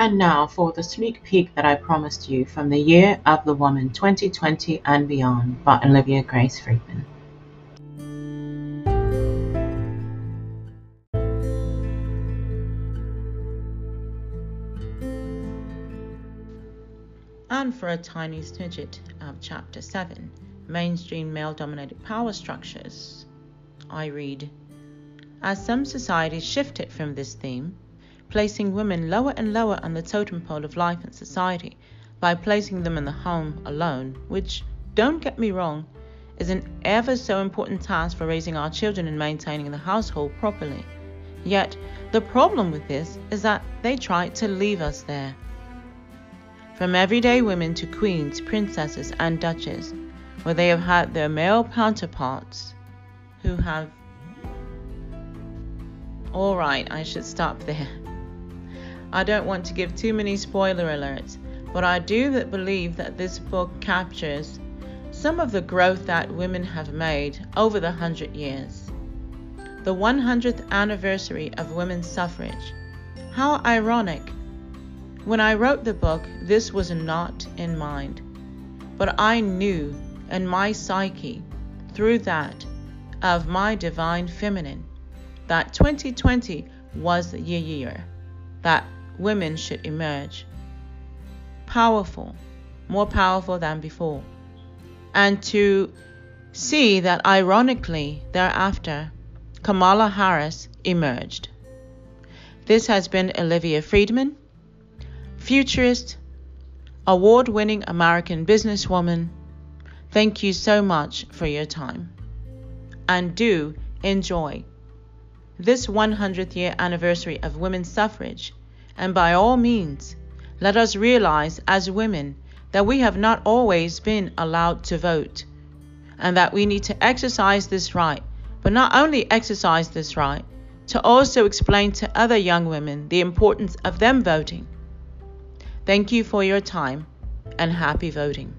And now for the sneak peek that I promised you from the Year of the Woman 2020 and Beyond by Olivia Grace Friedman. And for a tiny snidget of Chapter 7, Mainstream Male Dominated Power Structures, I read As some societies shifted from this theme, placing women lower and lower on the totem pole of life and society by placing them in the home alone, which, don't get me wrong, is an ever so important task for raising our children and maintaining the household properly. Yet, the problem with this is that they try to leave us there. From everyday women to queens, princesses, and duchesses, where they have had their male counterparts who have. Alright, I should stop there. I don't want to give too many spoiler alerts, but I do believe that this book captures some of the growth that women have made over the hundred years. The 100th anniversary of women's suffrage. How ironic. When I wrote the book, this was not in mind. But I knew in my psyche, through that of my divine feminine, that 2020 was the year that women should emerge. Powerful, more powerful than before. And to see that ironically thereafter, Kamala Harris emerged. This has been Olivia Friedman, futurist, award winning American businesswoman. Thank you so much for your time. And do enjoy this 100th year anniversary of women's suffrage and by all means, let us realize as women that we have not always been allowed to vote, and that we need to exercise this right, but not only exercise this right, to also explain to other young women the importance of them voting. Thank you for your time and happy voting.